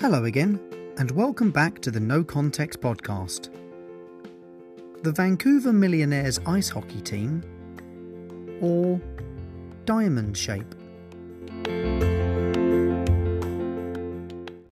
Hello again, and welcome back to the No Context podcast. The Vancouver Millionaires ice hockey team, or Diamond Shape.